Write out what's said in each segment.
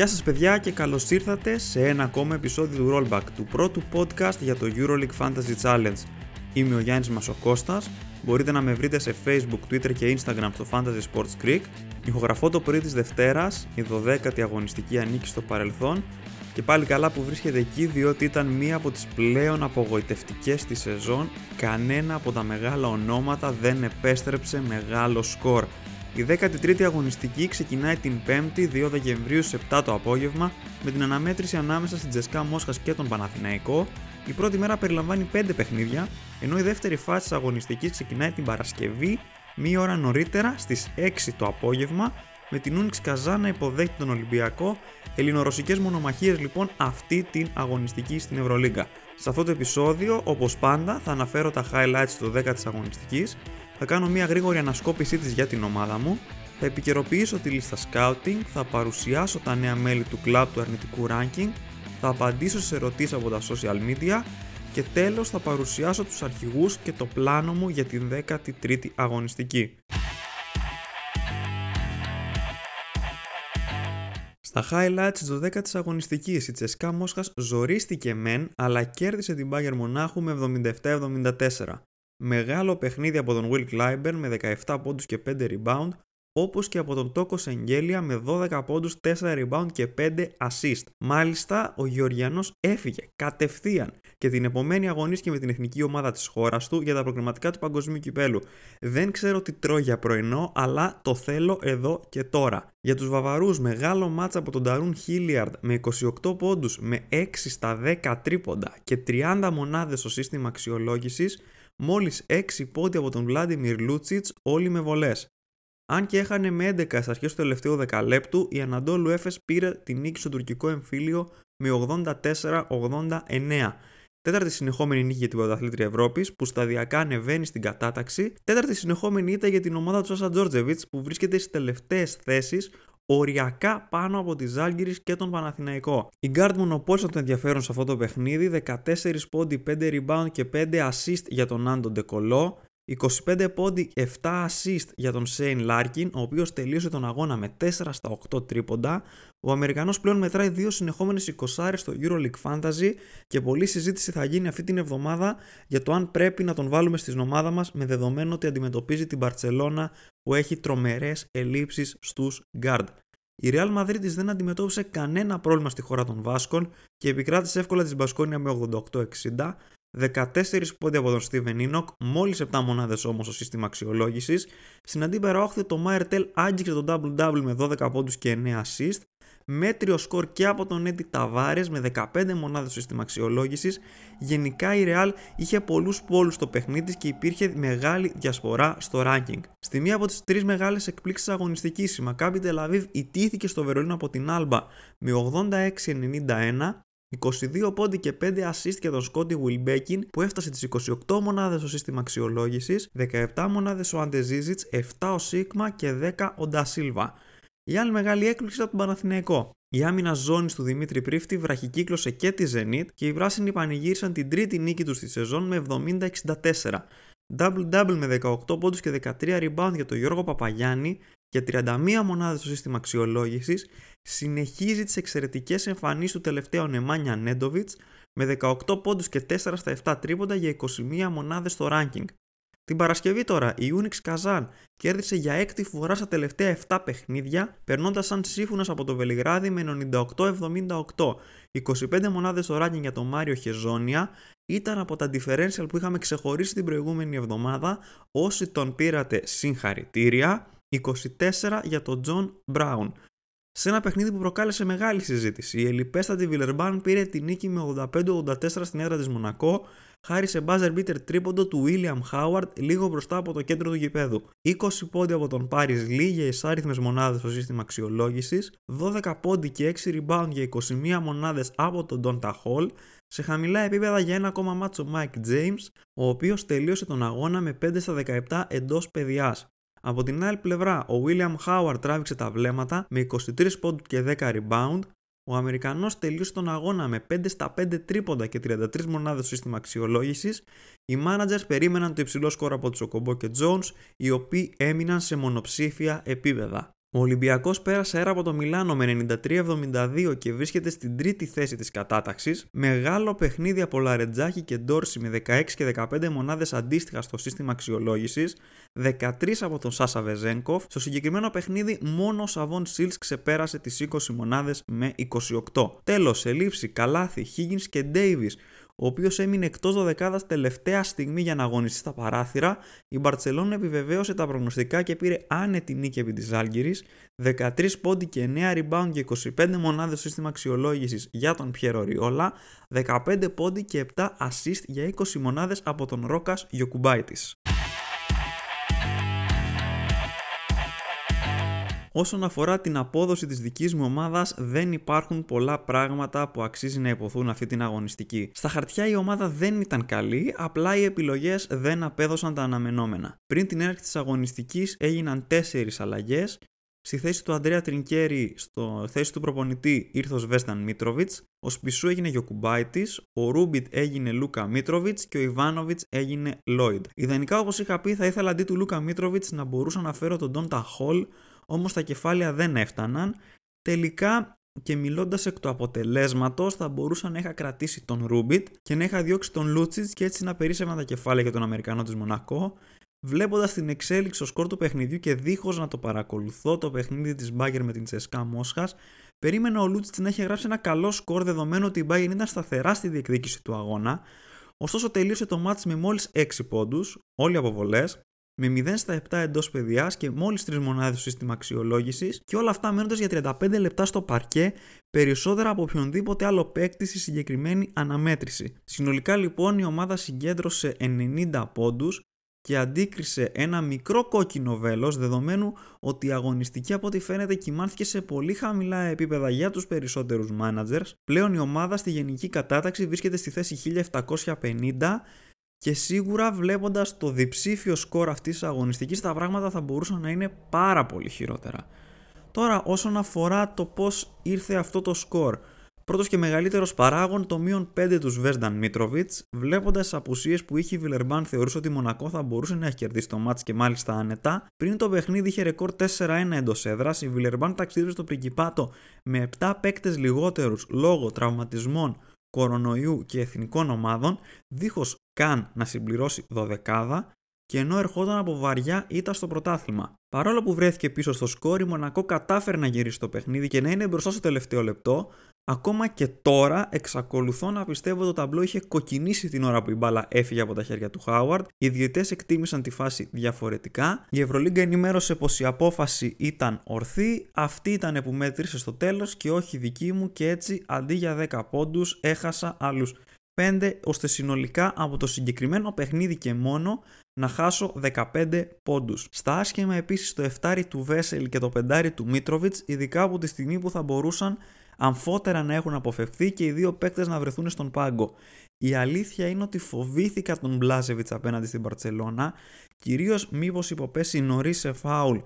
Γεια σας παιδιά και καλώς ήρθατε σε ένα ακόμα επεισόδιο του Rollback, του πρώτου podcast για το EuroLeague Fantasy Challenge. Είμαι ο Γιάννης Μασοκώστας, μπορείτε να με βρείτε σε Facebook, Twitter και Instagram στο Fantasy Sports Creek. Ηχογραφώ το πρωί της Δευτέρας, η 12η αγωνιστική ανήκει στο παρελθόν και πάλι καλά που βρίσκεται εκεί διότι ήταν μία από τις πλέον απογοητευτικές της σεζόν, κανένα από τα μεγάλα ονόματα δεν επέστρεψε μεγάλο σκορ. Η 13η αγωνιστική ξεκινάει την 5η 2 Δεκεμβρίου σε 7 το απόγευμα με την αναμέτρηση ανάμεσα στην Τζεσκά Μόσχας και τον Παναθηναϊκό. Η πρώτη μέρα περιλαμβάνει 5 παιχνίδια, ενώ η δεύτερη φάση της αγωνιστικής ξεκινάει την Παρασκευή μία ώρα νωρίτερα στις 6 το απόγευμα με την Ούνιξ Καζά να υποδέχει τον Ολυμπιακό. Ελληνορωσικές μονομαχίες λοιπόν αυτή την αγωνιστική στην Ευρωλίγκα. Σε αυτό το επεισόδιο, όπως πάντα, θα αναφέρω τα highlights του 10 της αγωνιστικής θα κάνω μια γρήγορη ανασκόπησή της για την ομάδα μου, θα επικαιροποιήσω τη λίστα scouting, θα παρουσιάσω τα νέα μέλη του club του αρνητικού ranking, θα απαντήσω σε ερωτήσεις από τα social media και τέλος θα παρουσιάσω τους αρχηγούς και το πλάνο μου για την 13η αγωνιστική. Στα highlights της 12ης αγωνιστικής η Τσεσκά Μόσχας ζορίστηκε μεν αλλά κέρδισε την Bayern Μονάχου με 77-74. Μεγάλο παιχνίδι από τον Will Clyburn με 17 πόντους και 5 rebound, όπως και από τον Τόκο Σεγγέλια με 12 πόντους, 4 rebound και 5 assist. Μάλιστα, ο Γεωργιανός έφυγε κατευθείαν και την επομένη αγωνίστηκε με την εθνική ομάδα της χώρας του για τα προγραμματικά του παγκοσμίου κυπέλου. Δεν ξέρω τι τρώει για πρωινό, αλλά το θέλω εδώ και τώρα. Για τους Βαβαρούς, μεγάλο μάτσα από τον Ταρούν Χίλιαρντ με 28 πόντους, με 6 στα 10 τρίποντα και 30 μονάδες στο σύστημα αξιολόγησης, μόλις 6 πόντια από τον Βλάντιμιρ Λούτσιτς, όλοι με βολές. Αν και έχανε με 11 στις αρχές του τελευταίου δεκαλέπτου, η Αναντόλου Έφες πήρε την νίκη στο τουρκικό εμφύλιο με 84-89. Τέταρτη συνεχόμενη νίκη για την πρωταθλήτρια Ευρώπης, που σταδιακά ανεβαίνει στην κατάταξη. Τέταρτη συνεχόμενη ήττα για την ομάδα του Σάσα Τζόρτζεβιτς, που βρίσκεται στις τελευταίες θέσεις, οριακά πάνω από τη Ζαλγκίρις και τον Παναθηναϊκό. Οι guard μονοπόλησαν το ενδιαφέρον σε αυτό το παιχνίδι, 14 πόντοι, 5 rebound και 5 assist για τον Άντων Ντεκολό. 25 πόντοι, 7 assist για τον Σέιν Λάρκιν, ο οποίος τελείωσε τον αγώνα με 4 στα 8 τρίποντα. Ο Αμερικανός πλέον μετράει δύο συνεχόμενες 20 στο EuroLeague Fantasy και πολλή συζήτηση θα γίνει αυτή την εβδομάδα για το αν πρέπει να τον βάλουμε στην ομάδα μας με δεδομένο ότι αντιμετωπίζει την Μπαρτσελώνα που έχει τρομερές ελλείψεις στους guard. Η Real Madrid δεν αντιμετώπισε κανένα πρόβλημα στη χώρα των Βάσκων και επικράτησε εύκολα τη Μπασκόνια με 88-60, 14 πόντι από τον Steven Enoch, μόλις 7 μονάδες όμως στο σύστημα αξιολόγησης. Στην αντίπερα όχθη το Maertel άγγιξε το double-double με 12 πόντους και 9 assist. Μέτριο σκορ και από τον Έντι Ταβάρες με 15 μονάδες στο σύστημα αξιολόγησης. Γενικά η Real είχε πολλούς πόλους στο παιχνίδι και υπήρχε μεγάλη διασπορά στο ranking. Στη μία από τις τρεις μεγάλες εκπλήξεις αγωνιστικής, η Maccabi Tel Aviv ιτήθηκε στο Βερολίνο από την Alba με 86-91 22 πόντι και 5 assist για τον Σκόντι Wilbekin που έφτασε τις 28 μονάδες στο σύστημα αξιολόγησης, 17 μονάδες ο Αντεζίζιτς, 7 ο Σίγμα και 10 ο Ντασίλβα. Η άλλη μεγάλη έκπληξη ήταν τον Παναθηναϊκό. Η άμυνα ζώνης του Δημήτρη Πρίφτη βραχικύκλωσε και τη Zenit και οι πράσινοι πανηγύρισαν την τρίτη νίκη τους στη σεζόν με 70-64. Double-double με 18 πόντους και 13 rebound για τον Γιώργο Παπαγιάννη για 31 μονάδες στο σύστημα αξιολόγησης συνεχίζει τις εξαιρετικές εμφανίσεις του τελευταίου Νεμάνια Νέντοβιτς με 18 πόντους και 4 στα 7 τρίποντα για 21 μονάδες στο ranking. Την Παρασκευή τώρα η Unix Kazan κέρδισε για έκτη φορά στα τελευταία 7 παιχνίδια, περνώντας σαν σύμφωνος από το Βελιγράδι με 98-78. 25 μονάδες στο ranking για τον Μάριο Χεζόνια ήταν από τα differential που είχαμε ξεχωρίσει την προηγούμενη εβδομάδα. Όσοι τον πήρατε συγχαρητήρια, 24 για τον John Brown σε ένα παιχνίδι που προκάλεσε μεγάλη συζήτηση. Η Ελιπέστατη Βιλερμπάν πήρε τη νίκη με 85-84 στην έδρα της Μονακό, χάρη σε buzzer beater τρίποντο του William Howard λίγο μπροστά από το κέντρο του γηπέδου. 20 πόντι από τον Paris Lee για εισάριθμε μονάδες στο σύστημα αξιολόγησης, 12 πόντι και 6 rebound για 21 μονάδες από τον Donta Hall, σε χαμηλά επίπεδα για ένα ακόμα μάτσο Mike James, ο οποίος τελείωσε τον αγώνα με 5 στα 17 εντός παιδιάς. Από την άλλη πλευρά, ο William Howard τράβηξε τα βλέμματα με 23 πόντου και 10 rebound. Ο Αμερικανός τελείωσε τον αγώνα με 5 στα 5 τρίποντα και 33 μονάδες στο σύστημα αξιολόγησης. Οι managers περίμεναν το υψηλό σκορ από τους Οκομπό και Jones, οι οποίοι έμειναν σε μονοψήφια επίπεδα. Ο Ολυμπιακός πέρασε αέρα από το Μιλάνο με 93-72 και βρίσκεται στην τρίτη θέση της κατάταξης. Μεγάλο παιχνίδι από Λαρετζάκη και Ντόρση με 16 και 15 μονάδες αντίστοιχα στο σύστημα αξιολόγησης, 13 από τον Σάσα Βεζένκοφ. Στο συγκεκριμένο παιχνίδι μόνο ο Σαβόν Σίλς ξεπέρασε τις 20 μονάδες με 28. Τέλος, σε λήψη, Καλάθι, Higgins και Davis ο οποίος έμεινε εκτός δωδεκάδας τελευταία στιγμή για να αγωνιστεί στα παράθυρα, η Μπαρσελόνα επιβεβαίωσε τα προγνωστικά και πήρε άνετη νίκη επί της Άλγηρης, 13 πόντι και 9 rebound και 25 μονάδες στο σύστημα αξιολόγησης για τον Πιέρο Ριόλα, 15 πόντι και 7 assist για 20 μονάδες από τον Ρόκας Γιοκουμπάιτη. Όσον αφορά την απόδοση της δικής μου ομάδας δεν υπάρχουν πολλά πράγματα που αξίζει να ειπωθούν αυτή την αγωνιστική. Στα χαρτιά η ομάδα δεν ήταν καλή, απλά οι επιλογές δεν απέδωσαν τα αναμενόμενα. Πριν την έναρξη της αγωνιστικής έγιναν 4 αλλαγές, Στη θέση του Αντρέα Τρινκέρι, στο θέση του προπονητή ήρθε ο Ζβέζνταν Μίτροβιτς, ο Σπισού έγινε Γιοκουμπάιτη, ο Ρούμπιτ έγινε Λούκα Μίτροβιτς και ο Ιβάνοβιτς έγινε Λόιντ. Ιδανικά, όπως είχα πει, θα ήθελα αντί του Λούκα Μίτροβιτς να μπορούσα να φέρω τον Ντόντα Χολ, όμως τα κεφάλαια δεν έφταναν. Τελικά και μιλώντας εκ του αποτελέσματος, θα μπορούσα να είχα κρατήσει τον Ρούμπιτ και να είχα διώξει τον Λούτσιτς και έτσι να περίσευαν τα κεφάλαια για τον Αμερικανό της Μονακό. Βλέποντας την εξέλιξη στο σκορ του παιχνιδιού και δίχως να το παρακολουθώ το παιχνίδι της Μπάγκερ με την Τσεσκά Μόσχας, περίμενα ο Λούτσιτς να έχει γράψει ένα καλό σκορ δεδομένου ότι η Μπάγκερ ήταν σταθερά στη διεκδίκηση του αγώνα. Ωστόσο τελείωσε το μάτς με μόλις 6 πόντους, όλοι αποβολές, με 0 στα 7 εντός παιδιάς και μόλις 3 μονάδες στο σύστημα αξιολόγησης και όλα αυτά μένοντας για 35 λεπτά στο παρκέ, περισσότερα από οποιονδήποτε άλλο παίκτη στη συγκεκριμένη αναμέτρηση. Συνολικά λοιπόν η ομάδα συγκέντρωσε 90 πόντους και αντίκρισε ένα μικρό κόκκινο βέλος δεδομένου ότι η αγωνιστική από ό,τι φαίνεται κοιμάνθηκε σε πολύ χαμηλά επίπεδα για τους περισσότερους managers. Πλέον η ομάδα στη γενική κατάταξη βρίσκεται στη θέση 1750 και σίγουρα βλέποντας το διψήφιο σκορ αυτής της αγωνιστικής, τα πράγματα θα μπορούσαν να είναι πάρα πολύ χειρότερα. Τώρα, όσον αφορά το πώς ήρθε αυτό το σκορ, πρώτος και μεγαλύτερος παράγον το μείον 5 τους Βέσταν Μίτροβιτς, βλέποντας τις απουσίες που είχε η Βιλερμπάν, θεωρούσε ότι η Μονακό θα μπορούσε να έχει κερδίσει το μάτς και μάλιστα άνετα. Πριν το παιχνίδι είχε ρεκόρ 4-1 εντός έδρας, η Βιλερμπάν ταξίδευε στο Πριγκιπάτο με 7 παίκτες λιγότερους λόγω τραυματισμών, κορονοϊού και εθνικών ομάδων, δίχως καν να συμπληρώσει δωδεκάδα και ενώ ερχόταν από βαριά ήττα στο πρωτάθλημα. Παρόλο που βρέθηκε πίσω στο σκόρ, η Μονακό κατάφερε να γυρίσει το παιχνίδι και να είναι μπροστά στο τελευταίο λεπτό, Ακόμα και τώρα εξακολουθώ να πιστεύω ότι το ταμπλό είχε κοκκινήσει την ώρα που η μπάλα έφυγε από τα χέρια του Χάουαρντ. Οι διαιτέ εκτίμησαν τη φάση διαφορετικά. Η Ευρωλίγκα ενημέρωσε πως η απόφαση ήταν ορθή. Αυτή ήταν που μέτρησε στο τέλος και όχι δική μου και έτσι αντί για 10 πόντους έχασα άλλους 5 ώστε συνολικά από το συγκεκριμένο παιχνίδι και μόνο να χάσω 15 πόντους. Στα άσχημα επίσης το 7 του Βέσελ και το 5 του Μίτροβιτς, ειδικά από τη στιγμή που θα μπορούσαν αμφότερα να έχουν αποφευθεί και οι δύο παίκτες να βρεθούν στον πάγκο. Η αλήθεια είναι ότι φοβήθηκα τον Μπλάζεβιτς απέναντι στην Παρτσελώνα, κυρίως μήπως υποπέσει νωρίς σε φάουλ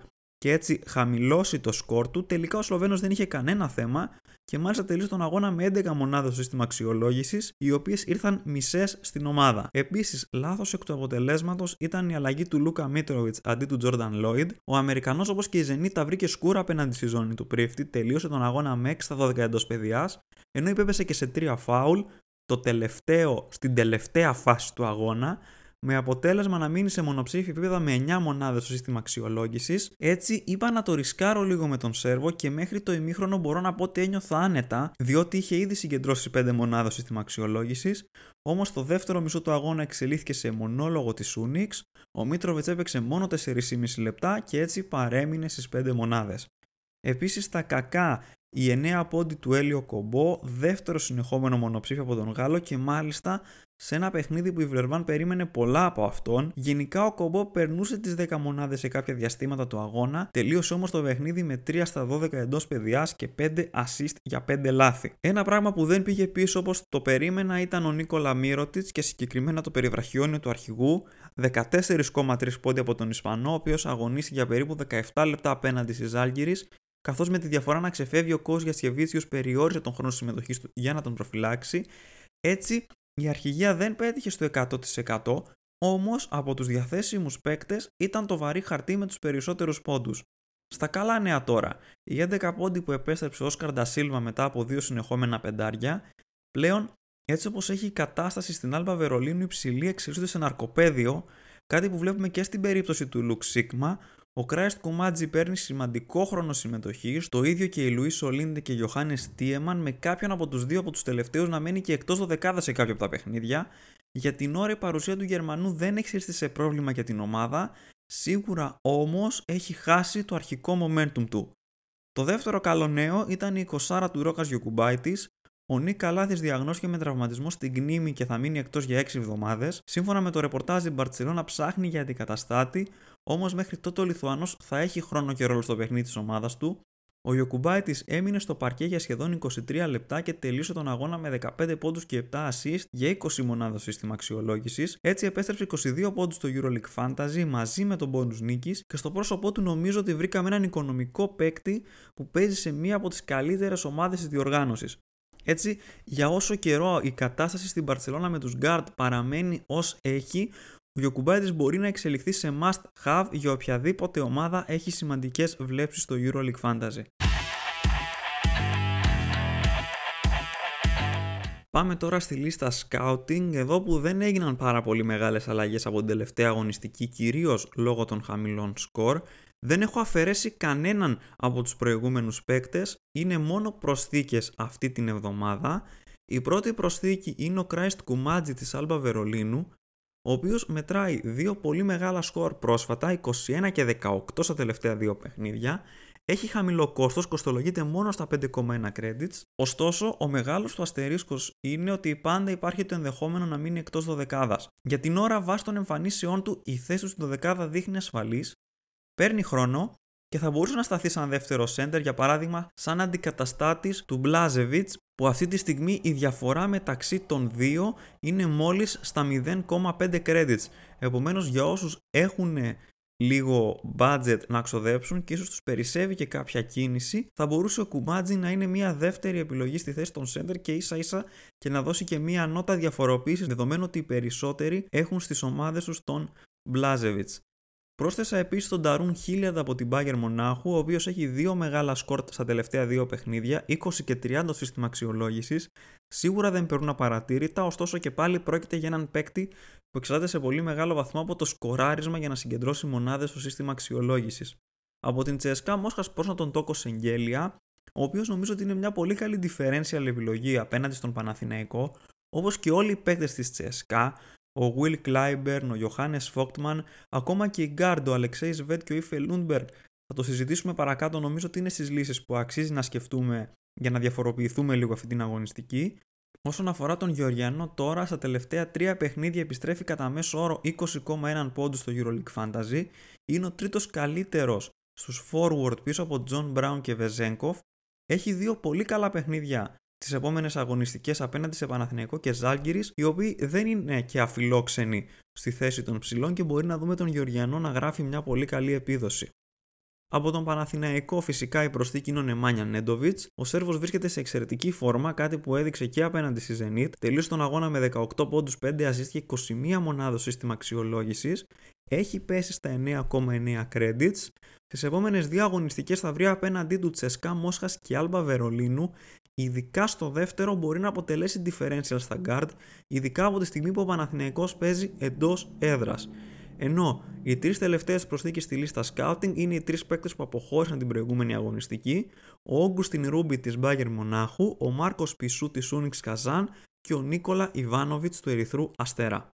και έτσι χαμηλώσει το σκορ του, τελικά ο Σλοβαίνος δεν είχε κανένα θέμα και μάλιστα τελείωσε τον αγώνα με 11 μονάδες στο σύστημα αξιολόγησης, οι οποίες ήρθαν μισές στην ομάδα. Επίσης, λάθος εκ του αποτελέσματος ήταν η αλλαγή του Λούκα Μίτροβιτς αντί του Τζόρνταν Λόιντ. Ο Αμερικανός, όπως και η Ζενίτα, βρήκε σκούρα απέναντι στη ζώνη του πρίφτη, τελείωσε τον αγώνα με 6 στα 12 εντός παιδιάς, ενώ υπέπεσε και σε 3 φάουλ, το τελευταίο στην τελευταία φάση του αγώνα, με αποτέλεσμα να μείνει σε μονοψήφι επίπεδα με 9 μονάδες στο σύστημα αξιολόγησης. Έτσι, είπα να το ρισκάρω λίγο με τον Σέρβο και μέχρι το ημίχρονο μπορώ να πω ότι ένιωθα άνετα, διότι είχε ήδη συγκεντρώσει 5 μονάδες στο σύστημα αξιολόγησης. Όμως το δεύτερο μισό του αγώνα εξελίχθηκε σε μονόλογο της Unix. Ο Μίτροβετ έπαιξε μόνο 4,5 λεπτά και έτσι παρέμεινε στις 5 μονάδες. Επίσης, τα κακά η 9 πόντι του Έλιο Κομπό, δεύτερο συνεχόμενο μονοψήφιο από τον Γάλλο και μάλιστα σε ένα παιχνίδι που η Βλερβάν περίμενε πολλά από αυτόν. Γενικά ο Κομπό περνούσε τις 10 μονάδες σε κάποια διαστήματα του αγώνα, τελείωσε όμως το παιχνίδι με 3 στα 12 εντός παιδιάς και 5 assist για 5 λάθη. Ένα πράγμα που δεν πήγε πίσω όπως το περίμενα ήταν ο Νίκολα Μύρωτιτ και συγκεκριμένα το περιβραχιόνιο του αρχηγού, 14,3 πόντι από τον Ισπανό, ο οποίος αγωνίστηκε για περίπου 17 λεπτά απέναντι στις Ζάλγκυρη καθώς με τη διαφορά να ξεφεύγει ο Κόζια Γιασκεβίτσιο περιόρισε τον χρόνο συμμετοχής του για να τον προφυλάξει. Έτσι, η αρχηγία δεν πέτυχε στο 100%, όμως από τους διαθέσιμους παίκτες ήταν το βαρύ χαρτί με τους περισσότερους πόντους. Στα καλά νέα τώρα, οι 11 πόντι που επέστρεψε ο Όσκαρ Ντασίλβα μετά από δύο συνεχόμενα πεντάρια, πλέον έτσι όπως έχει η κατάσταση στην Άλμπα Βερολίνου υψηλή εξελίσσονται σε ναρκοπαίδιο, κάτι που βλέπουμε και στην περίπτωση του Λουκ Σίγμα, ο Κράιστ Κουμάτζι παίρνει σημαντικό χρόνο συμμετοχής, το ίδιο και η Λουί Ολίντε και Γιωχάνη Τίεμαν, με κάποιον από τους δύο από τους τελευταίους να μένει και εκτός δωδεκάδα σε κάποια από τα παιχνίδια. Για την ώρα η παρουσία του Γερμανού δεν έχει έρθει σε πρόβλημα για την ομάδα, σίγουρα όμως έχει χάσει το αρχικό momentum του. Το δεύτερο καλό νέο ήταν η κοσάρα του Ρόκας Γιοκουμπάητη, ο Νίκ Καλάθης διαγνώστηκε με τραυματισμό στην κνήμη και θα μείνει εκτός για 6 εβδομάδες. Σύμφωνα με το ρεπορτάζ, η Μπαρσελόνα ψάχνει για αντικαταστάτη, όμως μέχρι τότε ο Λιθουανός θα έχει χρόνο και ρόλο στο παιχνίδι της ομάδας του. Ο Ιωκουμπάητης έμεινε στο παρκέ για σχεδόν 23 λεπτά και τελείωσε τον αγώνα με 15 πόντους και 7 assist για 20 μονάδες σύστημα αξιολόγησης. Έτσι επέστρεψε 22 πόντους στο EuroLeague Fantasy μαζί με τον πόντους νίκης και στο πρόσωπό του νομίζω ότι βρήκαμε έναν οικονομικό παίκτη που παίζει σε μία από τις καλύτερες ομάδες της διοργάνωσης. Έτσι, για όσο καιρό η κατάσταση στην Παρσελώνα με τους Guard παραμένει ως έχει, ο Γιοκουμπάιτης μπορεί να εξελιχθεί σε must have για οποιαδήποτε ομάδα έχει σημαντικές βλέψεις στο EuroLeague Fantasy. Πάμε τώρα στη λίστα scouting, εδώ που δεν έγιναν πάρα πολύ μεγάλες αλλαγές από την τελευταία αγωνιστική, κυρίως λόγω των χαμηλών σκορ. Δεν έχω αφαιρέσει κανέναν από τους προηγούμενους παίκτες, είναι μόνο προσθήκες αυτή την εβδομάδα. Η πρώτη προσθήκη είναι ο Κράιστ Κουμάτζη της Άλμπα Βερολίνου, ο οποίος μετράει δύο πολύ μεγάλα σκορ πρόσφατα, 21 και 18 στα τελευταία δύο παιχνίδια, έχει χαμηλό κόστος, κοστολογείται μόνο στα 5,1 credits. Ωστόσο, ο μεγάλος του αστερίσκος είναι ότι πάντα υπάρχει το ενδεχόμενο να μείνει εκτός δωδεκάδας. Για την ώρα, βάσει των εμφανίσεών του, η θέση του στην δωδεκάδα δείχνει ασφαλής παίρνει χρόνο και θα μπορούσε να σταθεί σαν δεύτερο center, για παράδειγμα, σαν αντικαταστάτης του Μπλάζεβιτ, που αυτή τη στιγμή η διαφορά μεταξύ των δύο είναι μόλις στα 0,5 credits. Επομένως, για όσους έχουν λίγο budget να ξοδέψουν και ίσως τους περισσεύει και κάποια κίνηση, θα μπορούσε ο Κουμάτζι να είναι μια δεύτερη επιλογή στη θέση των center και ίσα ίσα και να δώσει και μια νότα διαφοροποίησης δεδομένου ότι οι περισσότεροι έχουν στις ομάδες τους τον Μπλάζεβιτ. Πρόσθεσα επίσης τον Ταρούν Χίλιαδ από την Bayern Μονάχου, ο οποίος έχει δύο μεγάλα σκορτ στα τελευταία δύο παιχνίδια, 20 και 30 στο σύστημα αξιολόγησης. Σίγουρα δεν περνούν απαρατήρητα, ωστόσο και πάλι πρόκειται για έναν παίκτη που εξαρτάται σε πολύ μεγάλο βαθμό από το σκοράρισμα για να συγκεντρώσει μονάδες στο σύστημα αξιολόγησης. Από την Τσέσκα, Μόσχας πρόσνα τον Τόκο Σεγγέλια, ο οποίος νομίζω ότι είναι μια πολύ καλή differential επιλογή απέναντι στον Παναθηναϊκό, όπως και όλοι οι παίκτες της Τσέσκα, ο Will Clyburn, ο Johannes Vogtman, ακόμα και η Γκάρντο, ο Αλεξέι Σβεντ και ο Ιφε Λούντμπεργκ. Θα το συζητήσουμε παρακάτω, νομίζω ότι είναι στις λύσεις που αξίζει να σκεφτούμε για να διαφοροποιηθούμε λίγο αυτή την αγωνιστική. Όσον αφορά τον Γεωργιανό, τώρα στα τελευταία τρία παιχνίδια επιστρέφει κατά μέσο όρο 20,1 πόντους στο EuroLeague Fantasy. Είναι ο τρίτος καλύτερος στους forward πίσω από John Brown και Vezenkov. Έχει δύο πολύ καλά παιχνίδια τις επόμενες αγωνιστικές απέναντι σε Παναθηναϊκό και Ζάλγκυρη, οι οποίοι δεν είναι και αφιλόξενοι στη θέση των ψηλών και μπορεί να δούμε τον Γεωργιανό να γράφει μια πολύ καλή επίδοση. Από τον Παναθηναϊκό φυσικά η προσθήκη είναι ο Νεμάνια Νέντοβιτς. Ο Σέρβος βρίσκεται σε εξαιρετική φόρμα, κάτι που έδειξε και απέναντι στη Zenit. Τελείωσε τον αγώνα με 18 πόντους, 5 assist και 21 μονάδο σύστημα αξιολόγησης. Έχει πέσει στα 9,9 credits. Στι επόμενες δύο αγωνιστικές θα βρει απέναντί του Τσεσκά Μόσχας και Άλμπα Βερολίνου ειδικά στο δεύτερο μπορεί να αποτελέσει differential στα guard, ειδικά από τη στιγμή που ο Παναθηναϊκός παίζει εντός έδρας. Ενώ οι τρεις τελευταίες προσθήκες στη λίστα scouting είναι οι τρεις παίκτες που αποχώρησαν την προηγούμενη αγωνιστική: ο Όγκουστιν Ρούμπι της Μπάγκερ Μονάχου, ο Μάρκος Πισού της Ούνιξ Καζάν και ο Νίκολα Ιβάνοβιτς του Ερυθρού Αστέρα.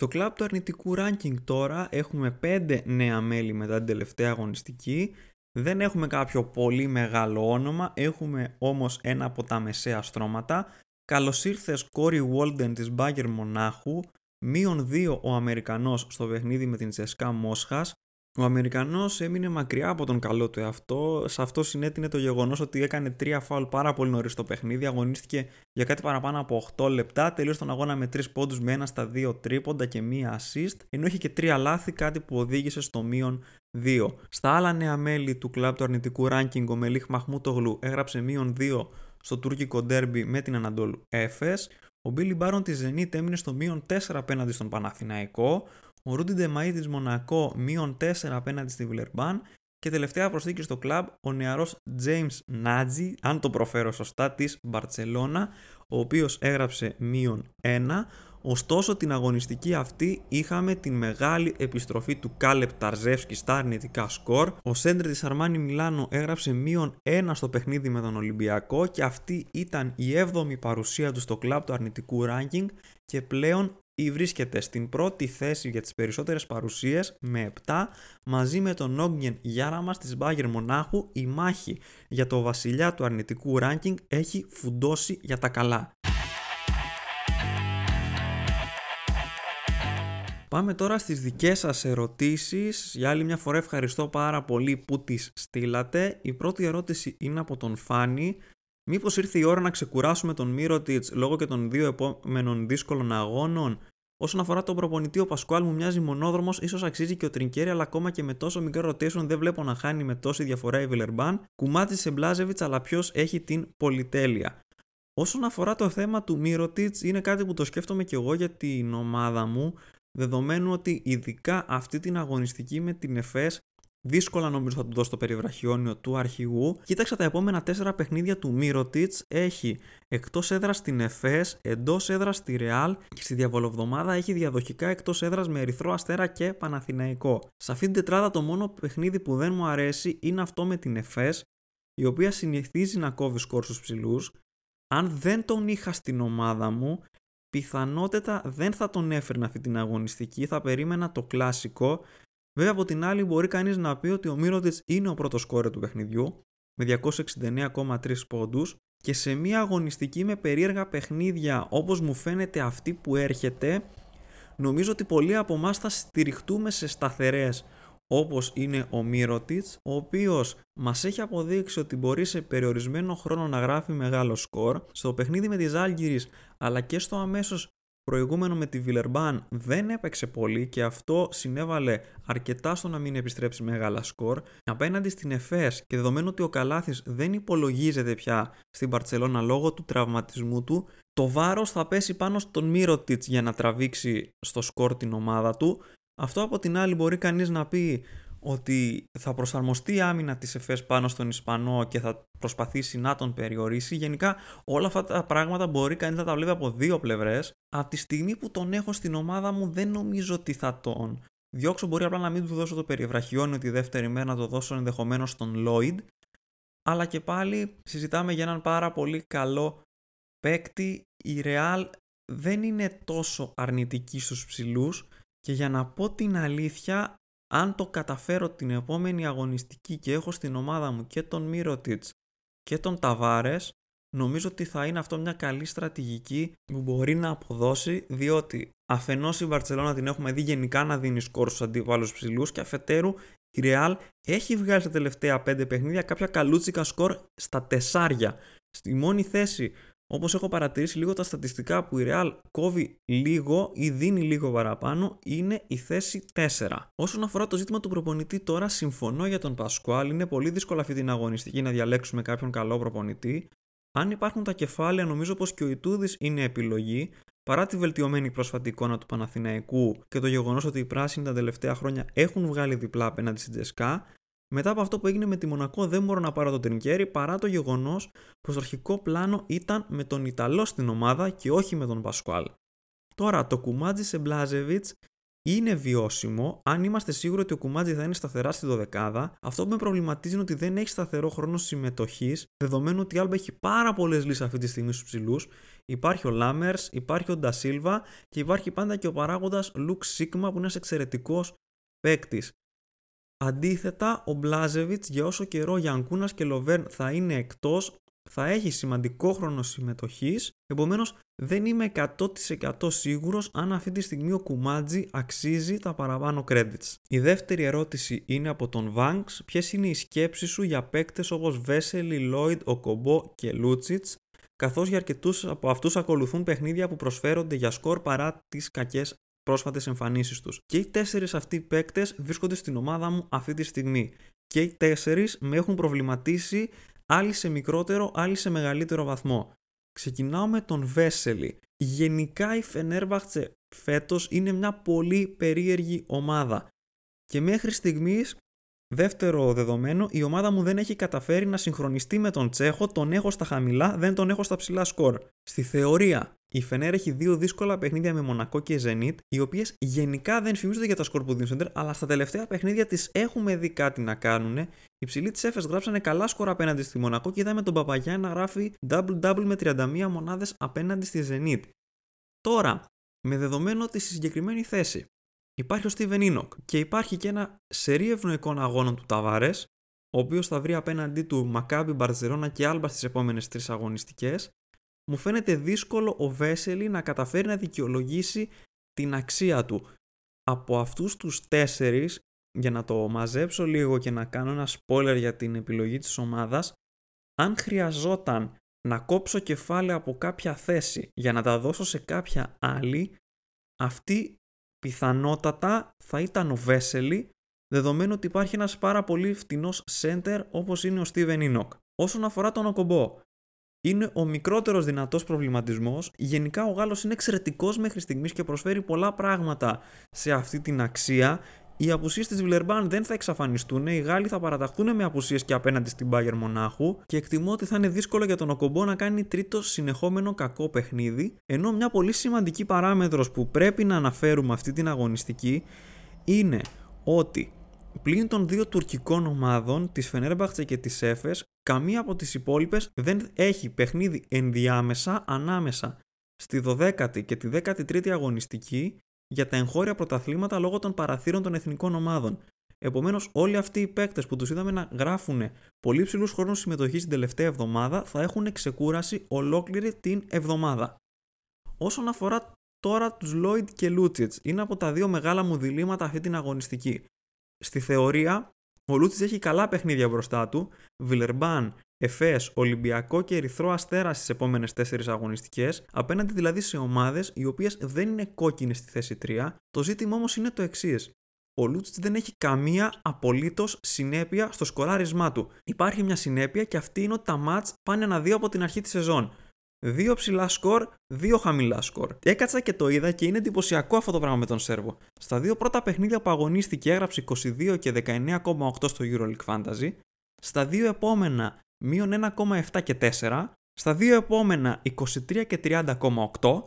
Στο κλαμπ του αρνητικού ranking τώρα έχουμε 5 νέα μέλη μετά την τελευταία αγωνιστική. Δεν έχουμε κάποιο πολύ μεγάλο όνομα, έχουμε όμως ένα από τα μεσαία στρώματα. Καλώς ήρθες Κόρι Walden της Bagger Μονάχου, μείον 2 ο Αμερικανός στο παιχνίδι με την Τσεσκά Μόσχας, ο Αμερικανός έμεινε μακριά από τον καλό του εαυτό. Σε αυτό συνέτεινε το γεγονός ότι έκανε τρία φάουλ πάρα πολύ νωρίς στο παιχνίδι. Αγωνίστηκε για κάτι παραπάνω από 8 λεπτά. Τελείωσε τον αγώνα με 3 πόντους με ένα στα 2 τρίποντα και μία assist. Ενώ είχε και 3 λάθη, κάτι που οδήγησε στο μείον 2. Στα άλλα νέα μέλη του κλαμπ του αρνητικού ranking, ο Μελίχ Μαχμούτογλου έγραψε μείον 2 στο τουρκικό ντέρμπι με την Αναντόλου Έφε. Ο Μπίλι Μπάρον της Zenit έμεινε στο μείον 4 απέναντι στον Παναθηναϊκό. Ο Ρούντι Ντεμαΐ της Μονακό μείον 4 απέναντι στη Βιλερμπάν και τελευταία προσθήκη στο κλαμπ ο νεαρός James Νάτζι, αν το προφέρω σωστά, της Μπαρτσελώνα, ο οποίος έγραψε μείον 1, Ωστόσο την αγωνιστική αυτή είχαμε την μεγάλη επιστροφή του Κάλεπ Ταρζεύσκη στα αρνητικά σκορ. Ο Σέντρε της Αρμάνι Μιλάνο έγραψε μείον 1 στο παιχνίδι με τον Ολυμπιακό και αυτή ήταν η 7η παρουσία του στο κλαμπ του αρνητικού ranking και πλέον βρίσκεται στην πρώτη θέση για τις περισσότερες παρουσίες με 7 μαζί με τον Όγγεν Γιάραμας της Μπάγκερ Μονάχου η μάχη για το βασιλιά του αρνητικού ranking έχει φουντώσει για τα καλά. Πάμε τώρα στις δικές σας ερωτήσεις. Για άλλη μια φορά ευχαριστώ πάρα πολύ που τις στείλατε. Η πρώτη ερώτηση είναι από τον Φάνη. Μήπως ήρθε η ώρα να ξεκουράσουμε τον Μύρωτιτς λόγω και των δύο επόμενων δύσκολων αγώνων; Όσον αφορά τον προπονητή, ο Πασκουάλ μου μοιάζει μονόδρομος, ίσως αξίζει και ο Τρινκέρι, αλλά ακόμα και με τόσο μικρό rotation δεν βλέπω να χάνει με τόση διαφορά η Βιλερμπάν. Κουμάτι σε Μπλάζεβιτς, αλλά ποιος έχει την πολυτέλεια. Όσον αφορά το θέμα του Μύρωτιτ, είναι κάτι που το σκέφτομαι και εγώ για την ομάδα μου δεδομένου ότι ειδικά αυτή την αγωνιστική με την ΕΦΕΣ δύσκολα νομίζω θα του δώσω το περιβραχιόνιο του αρχηγού. Κοίταξα τα επόμενα τέσσερα παιχνίδια του Μύρωτιτς, έχει εκτός έδρας στην ΕΦΕΣ, εντός έδρας στη Ρεάλ και στη διαβολοβδομάδα έχει διαδοχικά εκτός έδρας με Ερυθρό Αστέρα και Παναθηναϊκό. Σε αυτή την τετράδα το μόνο παιχνίδι που δεν μου αρέσει είναι αυτό με την ΕΦΕΣ, η οποία συνηθίζει να κόβει σκορ στους ψηλούς. Αν δεν τον είχα στην ομάδα μου, πιθανότατα δεν θα τον έφερνα αυτή την αγωνιστική, θα περίμενα το κλασικό. Βέβαια από την άλλη μπορεί κανείς να πει ότι ο Μύρωτιτς είναι ο πρώτος σκόρε του παιχνιδιού με 269,3 πόντους και σε μια αγωνιστική με περίεργα παιχνίδια όπως μου φαίνεται αυτή που έρχεται νομίζω ότι πολλοί από εμάς θα στηριχτούμε σε σταθερές όπως είναι ο Μύρωτιτς, ο οποίος μας έχει αποδείξει ότι μπορεί σε περιορισμένο χρόνο να γράφει μεγάλο σκορ. Στο παιχνίδι με τη Ζάλγκυρης αλλά και στο αμέσως προηγούμενο με τη Βιλερμπάν δεν έπαιξε πολύ και αυτό συνέβαλε αρκετά στο να μην επιστρέψει μεγάλα σκορ. Απέναντι στην ΕΦΕΣ και δεδομένου ότι ο Καλάθης δεν υπολογίζεται πια στην Παρτσελώνα λόγω του τραυματισμού του, το βάρος θα πέσει πάνω στον Μύρωτιτς για να τραβήξει στο σκορ την ομάδα του αυτό από την άλλη μπορεί κανείς να πει ότι θα προσαρμοστεί η άμυνα της ΕΦΕΣ πάνω στον Ισπανό και θα προσπαθήσει να τον περιορίσει. Γενικά όλα αυτά τα πράγματα μπορεί κανείς να τα βλέπει από δύο πλευρές. Από τη στιγμή που τον έχω στην ομάδα μου δεν νομίζω ότι θα τον διώξω. Μπορεί απλά να μην του δώσω το περιβραχιόνιο τη δεύτερη μέρα να το δώσω ενδεχομένως στον Lloyd. Αλλά και πάλι συζητάμε για έναν πάρα πολύ καλό παίκτη. Η Real δεν είναι τόσο αρνητική στους ψηλούς και για να πω την αλήθεια, αν το καταφέρω την επόμενη αγωνιστική και έχω στην ομάδα μου και τον Μύρωτιτς και τον Ταβάρες, νομίζω ότι θα είναι αυτό μια καλή στρατηγική που μπορεί να αποδώσει, διότι αφενός η Βαρτσελώνα την έχουμε δει γενικά να δίνει σκόρ στους αντίπαλους ψηλούς και αφετέρου η Real έχει βγάλει στα τελευταία 5 παιχνίδια κάποια καλούτσικα σκορ στα τεσσάρια. Στη μόνη θέση όπως έχω παρατηρήσει λίγο τα στατιστικά που η Real κόβει λίγο ή δίνει λίγο παραπάνω είναι η θέση 4. Όσον αφορά το ζήτημα του προπονητή τώρα συμφωνώ για τον Πασκουάλ, είναι πολύ δύσκολο αυτή την αγωνιστική να διαλέξουμε κάποιον καλό προπονητή. Αν υπάρχουν τα κεφάλαια νομίζω πως και ο Ιτούδης είναι επιλογή παρά τη βελτιωμένη πρόσφατη εικόνα του Παναθηναϊκού και το γεγονός ότι οι πράσινοι τα τελευταία χρόνια έχουν βγάλει διπλά απέναντι στην Τζεσκά, μετά από αυτό που έγινε με τη Μονακό δεν μπορώ να πάρω τον Τρινκέρι παρά το γεγονός πως το αρχικό πλάνο ήταν με τον Ιταλό στην ομάδα και όχι με τον Πασκουάλ. Τώρα το Κουμάτζε σε Μπλάζεβιτς είναι βιώσιμο αν είμαστε σίγουροι ότι ο Κουμάτζε θα είναι σταθερά στη δωδεκάδα. Αυτό που με προβληματίζει είναι ότι δεν έχει σταθερό χρόνο συμμετοχής, δεδομένου ότι η Άλμπα έχει πάρα πολλές λύσεις αυτή τη στιγμή στους ψηλούς. Υπάρχει ο Λάμερς, υπάρχει ο Ντασίλβα και υπάρχει πάντα και ο παράγοντας Λουκ Σίκμα που είναι ένας εξαιρετικός παίκτης. Αντίθετα, ο Μπλάζεβιτς για όσο καιρό Γιανκούνας και Λοβέρν θα είναι εκτός, θα έχει σημαντικό χρόνο συμμετοχής. Επομένως, δεν είμαι 100% σίγουρος αν αυτή τη στιγμή ο Κουμάτζη αξίζει τα παραπάνω credits. Η δεύτερη ερώτηση είναι από τον Βάγκς. Ποιες είναι οι σκέψεις σου για παίκτες όπως Βέσελη, Λόιντ, Οκομπό και Λούτσιτς, καθώς για αρκετούς από αυτούς ακολουθούν παιχνίδια που προσφέρονται για σκορ παρά τις κακές πρόσφατες εμφανίσεις τους. Και οι τέσσερις αυτοί παίκτες βρίσκονται στην ομάδα μου αυτή τη στιγμή. Και οι τέσσερις με έχουν προβληματίσει άλλοι σε μικρότερο, άλλοι σε μεγαλύτερο βαθμό. Ξεκινάω με τον Βέσελη. Γενικά η Φενέρβαχτσε φέτος είναι μια πολύ περίεργη ομάδα. Και μέχρι στιγμής, δεύτερο δεδομένο, η ομάδα μου δεν έχει καταφέρει να συγχρονιστεί με τον Τσέχο, τον έχω στα χαμηλά, δεν τον έχω στα ψηλά σκορ. Στη θεωρία, η Φενέρ έχει δύο δύσκολα παιχνίδια με Μονακό και Ζενίτ, οι οποίες γενικά δεν φημίζονται για τα σκορ που δίνουν αλλά στα τελευταία παιχνίδια τις έχουμε δει κάτι να κάνουν. Οι ψηλοί της Έφε γράψανε καλά σκορ απέναντι στη Μονακό και είδαμε τον Παπαγιά να γράφει double-double με 31 μονάδες απέναντι στη Zenit. Τώρα, με δεδομένο ότι στη συγκεκριμένη θέση υπάρχει ο Steven Enoch και υπάρχει και ένα σερί ευνοϊκών αγώνων του Ταβάρε, ο οποίος θα βρει απέναντί του Μακάμπι, Μπαρσελόνα και Άλμπα στις επόμενες τρεις αγωνιστικές, μου φαίνεται δύσκολο ο Βέσελη να καταφέρει να δικαιολογήσει την αξία του. Από αυτούς τους τέσσερις, για να το μαζέψω λίγο και να κάνω ένα spoiler για την επιλογή της ομάδας, αν χρειαζόταν να κόψω κεφάλαια από κάποια θέση για να τα δώσω σε κάποια άλλη, αυτή πιθανότατα θα ήταν ο Βέσελη, δεδομένου ότι υπάρχει ένας πάρα πολύ φτηνός center όπως είναι ο Steven Enoch. Όσον αφορά τον Οκομπό, είναι ο μικρότερος δυνατός προβληματισμός. Γενικά ο Γάλλος είναι εξαιρετικός μέχρι στιγμής και προσφέρει πολλά πράγματα σε αυτή την αξία. Οι απουσίες της Βιλερμπάν δεν θα εξαφανιστούν. Οι Γάλλοι θα παραταχθούν με απουσίες και απέναντι στην Bayern Μονάχου. Και εκτιμώ ότι θα είναι δύσκολο για τον Οκομπό να κάνει τρίτο συνεχόμενο κακό παιχνίδι. Ενώ μια πολύ σημαντική παράμετρος που πρέπει να αναφέρουμε αυτή την αγωνιστική είναι ότι πλην των δύο τουρκικών ομάδων, της Φενέρμπαχτσε και της Έφες, καμία από τις υπόλοιπες δεν έχει παιχνίδι ενδιάμεσα ανάμεσα στη 12η και τη 13η αγωνιστική για τα εγχώρια πρωταθλήματα λόγω των παραθύρων των εθνικών ομάδων. Επομένως, όλοι αυτοί οι παίκτες που τους είδαμε να γράφουν πολύ ψηλούς χρόνους συμμετοχής την τελευταία εβδομάδα θα έχουν ξεκούραση ολόκληρη την εβδομάδα. Όσον αφορά τώρα τους Lloyd και Λούτσιτ, είναι από τα δύο μεγάλα μου διλήμματα αυτή την αγωνιστική. Στη θεωρία, ο Λούτσι έχει καλά παιχνίδια μπροστά του. Βιλερμπάν, Εφέ, Ολυμπιακό και Ερυθρό Αστέρα στις επόμενες τέσσερις αγωνιστικές, απέναντι δηλαδή σε ομάδες οι οποίες δεν είναι κόκκινες στη θέση 3. Το ζήτημα όμως είναι το εξής. Ο Λούτσιτ δεν έχει καμία απολύτως συνέπεια στο σκοράρισμά του. Υπάρχει μια συνέπεια και αυτή είναι ότι τα μάτς πάνε ένα δύο από την αρχή της σεζόν. Δύο ψηλά σκορ, δύο χαμηλά σκορ. Έκατσα και το είδα και είναι εντυπωσιακό αυτό το πράγμα με τον Σέρβο. Στα δύο πρώτα παιχνίδια που αγωνίστηκε έγραψε 22 και 19,8 στο EuroLeague Fantasy. Στα δύο επόμενα μείον 1,7 και 4. Στα δύο επόμενα 23 και 30,8.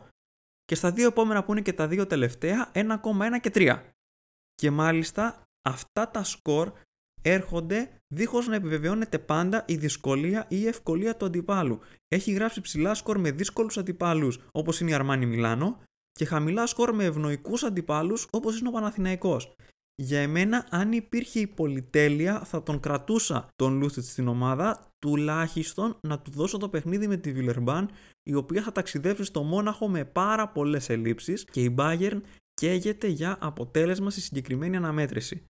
Και στα δύο επόμενα που είναι και τα δύο τελευταία 1,1 και 3. Και μάλιστα αυτά τα σκορ έρχονται δίχως να επιβεβαιώνεται πάντα η δυσκολία ή η ευκολία του αντιπάλου. Έχει γράψει ψηλά σκορ με δύσκολους αντιπάλους όπως είναι η Αρμάνι Μιλάνο και χαμηλά σκορ με ευνοϊκούς αντιπάλους όπως είναι ο Παναθηναϊκός. Για εμένα, αν υπήρχε η πολυτέλεια, θα τον κρατούσα τον Λούστιτ στην ομάδα, τουλάχιστον να του δώσω το παιχνίδι με τη Βιλερμπάν, η οποία θα ταξιδέψει στο Μόναχο με πάρα πολλές ελλείψεις και η Bayern καίγεται για αποτέλεσμα στη συγκεκριμένη αναμέτρηση.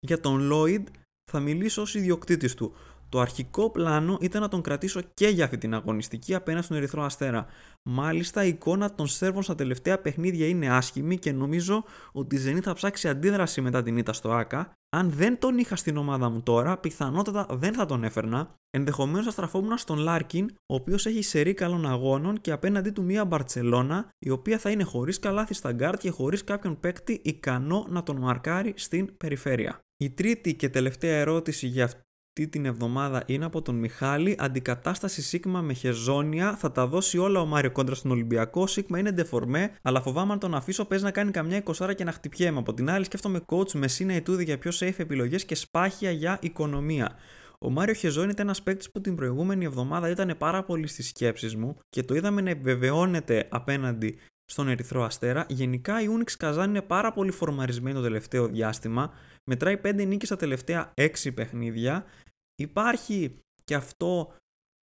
Για τον Λόιντ θα μιλήσω ως ιδιοκτήτης του. Το αρχικό πλάνο ήταν να τον κρατήσω και για αυτή την αγωνιστική απέναντι στον Ερυθρό Αστέρα. Μάλιστα, η εικόνα των Σέρβων στα τελευταία παιχνίδια είναι άσχημη και νομίζω ότι η Ζενίτ θα ψάξει αντίδραση μετά την ήττα στο ΟΑΚΑ. Αν δεν τον είχα στην ομάδα μου τώρα, πιθανότατα δεν θα τον έφερνα. Ενδεχομένως θα στραφόμουν στον Λάρκιν, ο οποίος έχει σερί καλών αγώνων και απέναντί του μία Μπαρσελόνα, η οποία θα είναι χωρίς Καλάθη στα γκάρτ και χωρίς κάποιον παίκτη ικανό να τον μαρκάρει στην περιφέρεια. Η τρίτη και τελευταία ερώτηση για αυτή την εβδομάδα είναι από τον Μιχάλη. Αντικατάσταση Σίκμα με Χεζόνια. Θα τα δώσει όλα ο Μάριο κόντρα στον Ολυμπιακό. Σίκμα είναι ντεφορμέ, αλλά φοβάμαι αν τον αφήσω παίζει να κάνει καμιά 20 και να χτυπιέμαι. Από την άλλη, σκέφτομαι coach Μεσίνα, Ιτούδη για πιο safe επιλογές και Σπάχια για οικονομία. Ο Μάριο Χεζόνι ήταν ένας παίκτης που την προηγούμενη εβδομάδα ήταν πάρα πολύ στις σκέψεις μου και το είδαμε να επιβεβαιώνεται απέναντι στον Ερυθρό Αστέρα. Γενικά η Unix Καζάν είναι πάρα πολύ φορμαρισμένη το τελευταίο διάστημα. Μετράει 5 νίκες στα τελευταία 6 παιχνίδια. Υπάρχει και αυτό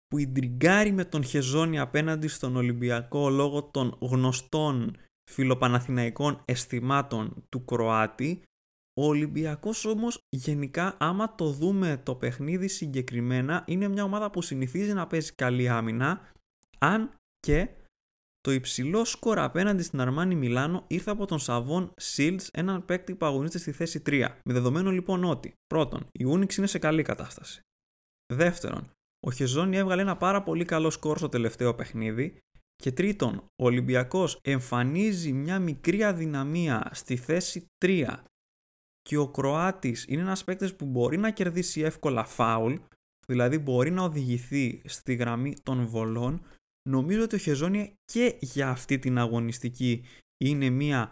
που ιντριγκάρει με τον Χεζόνι απέναντι στον Ολυμπιακό λόγω των γνωστών φιλοπαναθηναϊκών αισθημάτων του Κροάτη. Ο Ολυμπιακός όμως γενικά άμα το δούμε το παιχνίδι συγκεκριμένα είναι μια ομάδα που συνηθίζει να παίζει καλή άμυνα αν και το υψηλό σκορ απέναντι στην Αρμάνι Μιλάνο ήρθε από τον Σαββόν Σίλτς, έναν παίκτη που αγωνίζεται στη θέση 3. Με δεδομένο λοιπόν ότι, πρώτον, η Unix είναι σε καλή κατάσταση. Δεύτερον, Ο Χεζόνι έβγαλε ένα πάρα πολύ καλό σκορ στο τελευταίο παιχνίδι. Και τρίτον, ο Ολυμπιακός εμφανίζει μια μικρή αδυναμία στη θέση 3 και ο Κροάτης είναι ένας παίκτης που μπορεί να κερδίσει εύκολα φάουλ, δηλαδή μπορεί να οδηγηθεί στη γραμμή των βολών, νομίζω ότι ο Χεζόνια και για αυτή την αγωνιστική είναι μια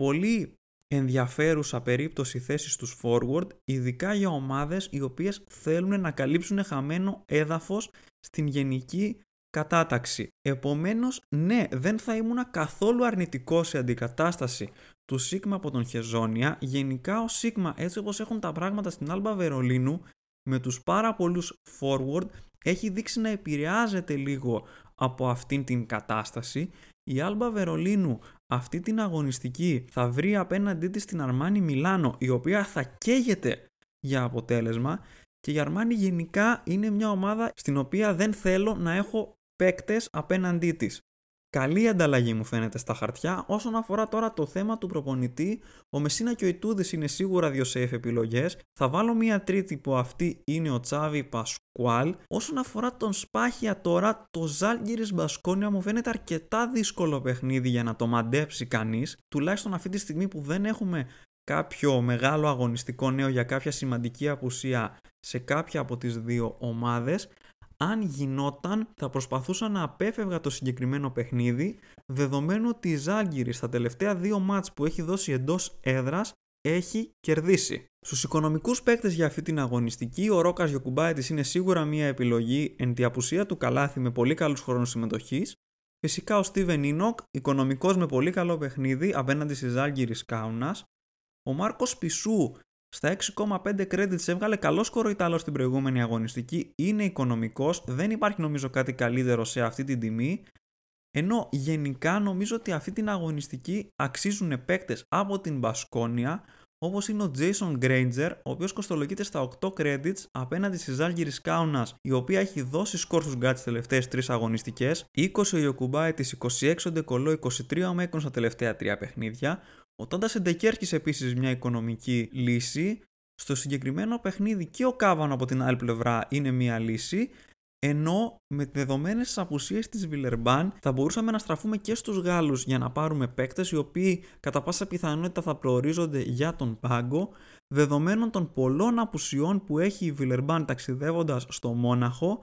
πολύ ενδιαφέρουσα περίπτωση θέσης στους forward, ειδικά για ομάδες οι οποίες θέλουν να καλύψουν χαμένο έδαφος στην γενική κατάταξη. Επομένως, ναι, δεν θα ήμουν καθόλου αρνητικό σε αντικατάσταση του Σίγμα από τον Χεζόνια. Γενικά ο Σίγμα, έτσι όπως έχουν τα πράγματα στην Άλμπα Βερολίνου, με τους πάρα πολλούς forward, έχει δείξει να επηρεάζεται λίγο από αυτήν την κατάσταση. Η Άλμπα Βερολίνου αυτή την αγωνιστική θα βρει απέναντί της την Αρμάνι Μιλάνο, η οποία θα καίγεται για αποτέλεσμα και η Αρμάνι γενικά είναι μια ομάδα στην οποία δεν θέλω να έχω παίκτες απέναντί της. Καλή ανταλλαγή μου φαίνεται στα χαρτιά. Όσον αφορά τώρα το θέμα του προπονητή, ο Μεσίνα και ο Ιτούδης είναι σίγουρα δύο safe επιλογές. Θα βάλω μία τρίτη που αυτή είναι ο Τσάβι Πασκουάλ. Όσον αφορά τον Σπάχια τώρα, το Ζάλγκυρης Μπασκόνια μου φαίνεται αρκετά δύσκολο παιχνίδι για να το μαντέψει κανείς. Τουλάχιστον αυτή τη στιγμή που δεν έχουμε κάποιο μεγάλο αγωνιστικό νέο για κάποια σημαντική απουσία σε κάποια από τις δύο ομάδες αν γινόταν θα προσπαθούσα να απέφευγα το συγκεκριμένο παιχνίδι δεδομένου ότι η Ζαλγκίρις στα τελευταία δύο ματς που έχει δώσει εντός έδρας έχει κερδίσει. Στους οικονομικούς παίκτες για αυτή την αγωνιστική ο Ρόκας Γιοκουμπάιτης είναι σίγουρα μια επιλογή εν τη απουσία του Καλάθη με πολύ καλούς χρόνους συμμετοχής Φυσικά ο Στίβεν Ένοχ, οικονομικός με πολύ καλό παιχνίδι απέναντι στη Ζαλγκίρις Κάουνας. Ο Μάρκος Πισού στα 6,5 credits έβγαλε καλό σκορ ο Ιταλός στην προηγούμενη αγωνιστική, είναι οικονομικός, δεν υπάρχει νομίζω κάτι καλύτερο σε αυτή την τιμή, ενώ γενικά νομίζω ότι αυτή την αγωνιστική αξίζουν παίκτες από την Μπασκόνια, όπως είναι ο Jason Granger, ο οποίος κοστολογείται στα 8 credits απέναντι στη Ζάλγκη Κάουνα, η οποία έχει δώσει σκορ στους γκάτς τις τελευταίες 3 αγωνιστικές, 20 ο Ιωκουμπάη τη 26 ο Ντεκολό, 23 ο Μέκον στα τελευταία 3 παιχνίδια. Ο Τόντα Εντεκέρχη επίσης μια οικονομική λύση. Στο συγκεκριμένο παιχνίδι και ο Κάβανο από την άλλη πλευρά είναι μια λύση. Ενώ με δεδομένες τις απουσίες της Βιλερμπάν θα μπορούσαμε να στραφούμε και στους Γάλλους για να πάρουμε παίκτες οι οποίοι κατά πάσα πιθανότητα θα προορίζονται για τον πάγκο, δεδομένων των πολλών απουσιών που έχει η Βιλερμπάν ταξιδεύοντας στο Μόναχο,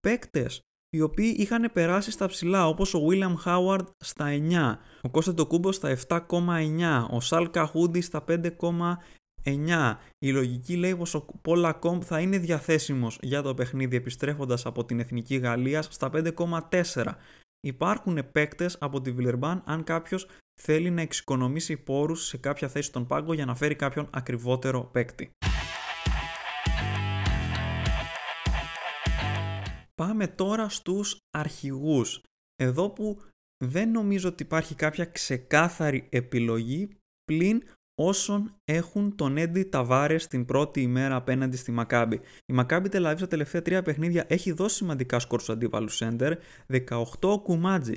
παίκτες οι οποίοι είχαν περάσει στα ψηλά όπως ο William Howard στα 9, ο Κώστα Τοκούμπο στα 7,9, ο Σαλ Καχούντι στα 5,9. Η λογική λέει πως ο Πόλα Κόμπ θα είναι διαθέσιμος για το παιχνίδι επιστρέφοντας από την Εθνική Γαλλίας στα 5,4. Υπάρχουν παίκτες από τη Βιλερμπάν αν κάποιος θέλει να εξοικονομήσει πόρους σε κάποια θέση στον πάγκο για να φέρει κάποιον ακριβότερο παίκτη. Πάμε τώρα στους αρχηγούς. Εδώ που δεν νομίζω ότι υπάρχει κάποια ξεκάθαρη επιλογή πλην όσων έχουν τον Έντι Ταβάρες την πρώτη ημέρα απέναντι στη Μακάμπη. Η Μακάμπη Τελαβή στα τελευταία τρία παιχνίδια έχει δώσει σημαντικά σκορ στους αντίπαλους σέντερ. 18 ο Κουμάτζη,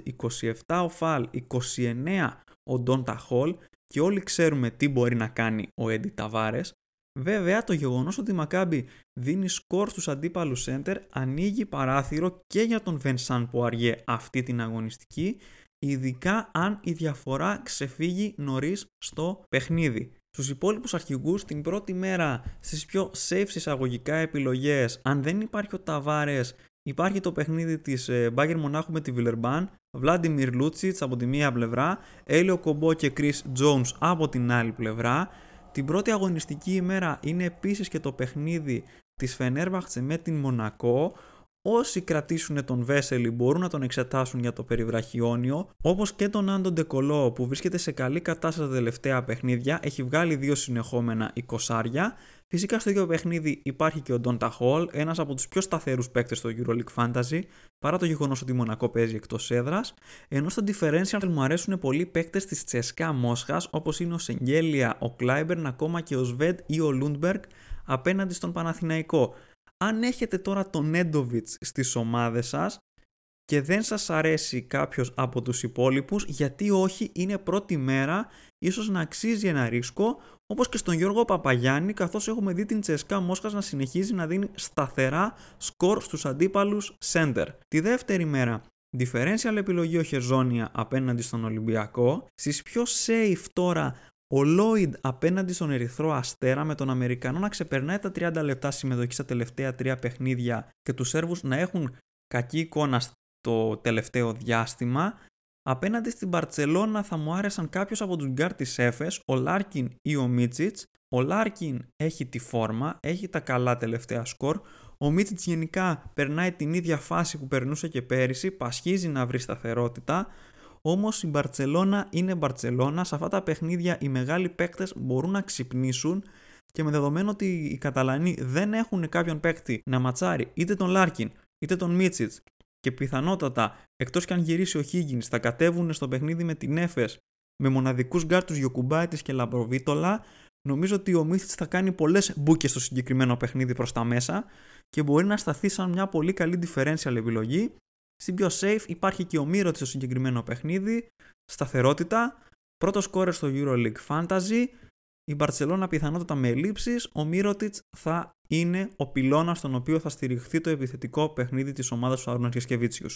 27 ο Φαλ, 29 ο Ντόντα Χολ και όλοι ξέρουμε τι μπορεί να κάνει ο Έντι Ταβάρες. Βέβαια, το γεγονός ότι η Μακάμπη δίνει σκορ στους αντίπαλους center ανοίγει παράθυρο και για τον Βενσάν Ποαριέ αυτή την αγωνιστική, ειδικά αν η διαφορά ξεφύγει νωρίς στο παιχνίδι. Στους υπόλοιπους αρχηγούς την πρώτη μέρα στις πιο safe εισαγωγικά επιλογές αν δεν υπάρχει ο Ταβάρες υπάρχει το παιχνίδι της Μπάγκερ Μονάχου με τη Βιλερμπάν Βλάντιμιρ Λούτσιτς από τη μία πλευρά Έλιο Κομπό και Chris Jones από την άλλη πλευρά την πρώτη αγωνιστική ημέρα είναι επίσης και το παιχνίδι της Φενέρβαχτσε με την Μονακό. Όσοι κρατήσουν τον Βέσελι μπορούν να τον εξετάσουν για το περιβραχιόνιο, όπως και τον Άντον Ντεκολό που βρίσκεται σε καλή κατάσταση τα τελευταία παιχνίδια, έχει βγάλει δύο συνεχόμενα 20 Φυσικά στο ίδιο παιχνίδι υπάρχει και ο Ντόντα Χολ, ένας από τους πιο σταθερούς παίκτες στο EuroLeague Fantasy, παρά το γεγονός ότι η Μονακό παίζει εκτός έδρας. Ενώ στο differential μου αρέσουν πολλοί παίκτες της Τσεσκά Μόσχας, όπως είναι ο Σενγκέλια, ο Κλάιμπερν, ακόμα και ο Σβέντ ή ο Λούντμπεργκ απέναντι στον Παναθηναϊκό. Αν έχετε τώρα τον Νέντοβιτς στις ομάδες σας και δεν σας αρέσει κάποιος από τους υπόλοιπους, γιατί όχι είναι πρώτη μέρα, ίσως να αξίζει ένα ρίσκο, όπως και στον Γιώργο Παπαγιάννη, καθώς έχουμε δει την Τσεσκά Μόσχας να συνεχίζει να δίνει σταθερά σκορ στους αντίπαλους center. Τη δεύτερη μέρα, differential επιλογή ο Χεζόνια απέναντι στον Ολυμπιακό. Στις πιο safe τώρα ο Λόιντ απέναντι στον Ερυθρό Αστέρα με τον Αμερικανό να ξεπερνάει τα 30 λεπτά συμμετοχής στα τελευταία τρία παιχνίδια και τους Σέρβους να έχουν κακή εικόνα στο τελευταίο διάστημα. Απέναντι στην Μπαρτσελώνα θα μου άρεσαν κάποιος από τους γκάρ της Έφες, ο Λάρκιν ή ο Μίτσιτς. Ο Λάρκιν έχει τη φόρμα, έχει τα καλά τελευταία σκορ. Ο Μίτσιτς γενικά περνάει την ίδια φάση που περνούσε και πέρυσι, πασχίζει να βρει σταθερότητα. Όμως η Μπαρσελόνα είναι Μπαρσελόνα. Σε αυτά τα παιχνίδια οι μεγάλοι παίκτες μπορούν να ξυπνήσουν και με δεδομένο ότι οι Καταλανοί δεν έχουν κάποιον παίκτη να ματσάρει είτε τον Λάρκιν είτε τον Μίτσιτς και πιθανότατα εκτός και αν γυρίσει ο Χίγκινς θα κατέβουν στο παιχνίδι με την Έφες με μοναδικούς γκάρτους Γιοκουμπάιτη και Λαπροβίτολα, νομίζω ότι ο Μίτσιτς θα κάνει πολλές μπούκες στο συγκεκριμένο παιχνίδι προς τα μέσα και μπορεί να σταθεί σαν μια πολύ καλή differential επιλογή στην πιο safe υπάρχει και ο Μύρωτ στο συγκεκριμένο παιχνίδι, σταθερότητα, πρώτο σκόρερ στο EuroLeague Fantasy, η Μπαρσελόνα πιθανότατα με ελλείψεις, ο Μύρωτιτ θα είναι ο πυλώνας στον οποίο θα στηριχθεί το επιθετικό παιχνίδι της ομάδας του Άρουνα Γεσκεβίτσιου.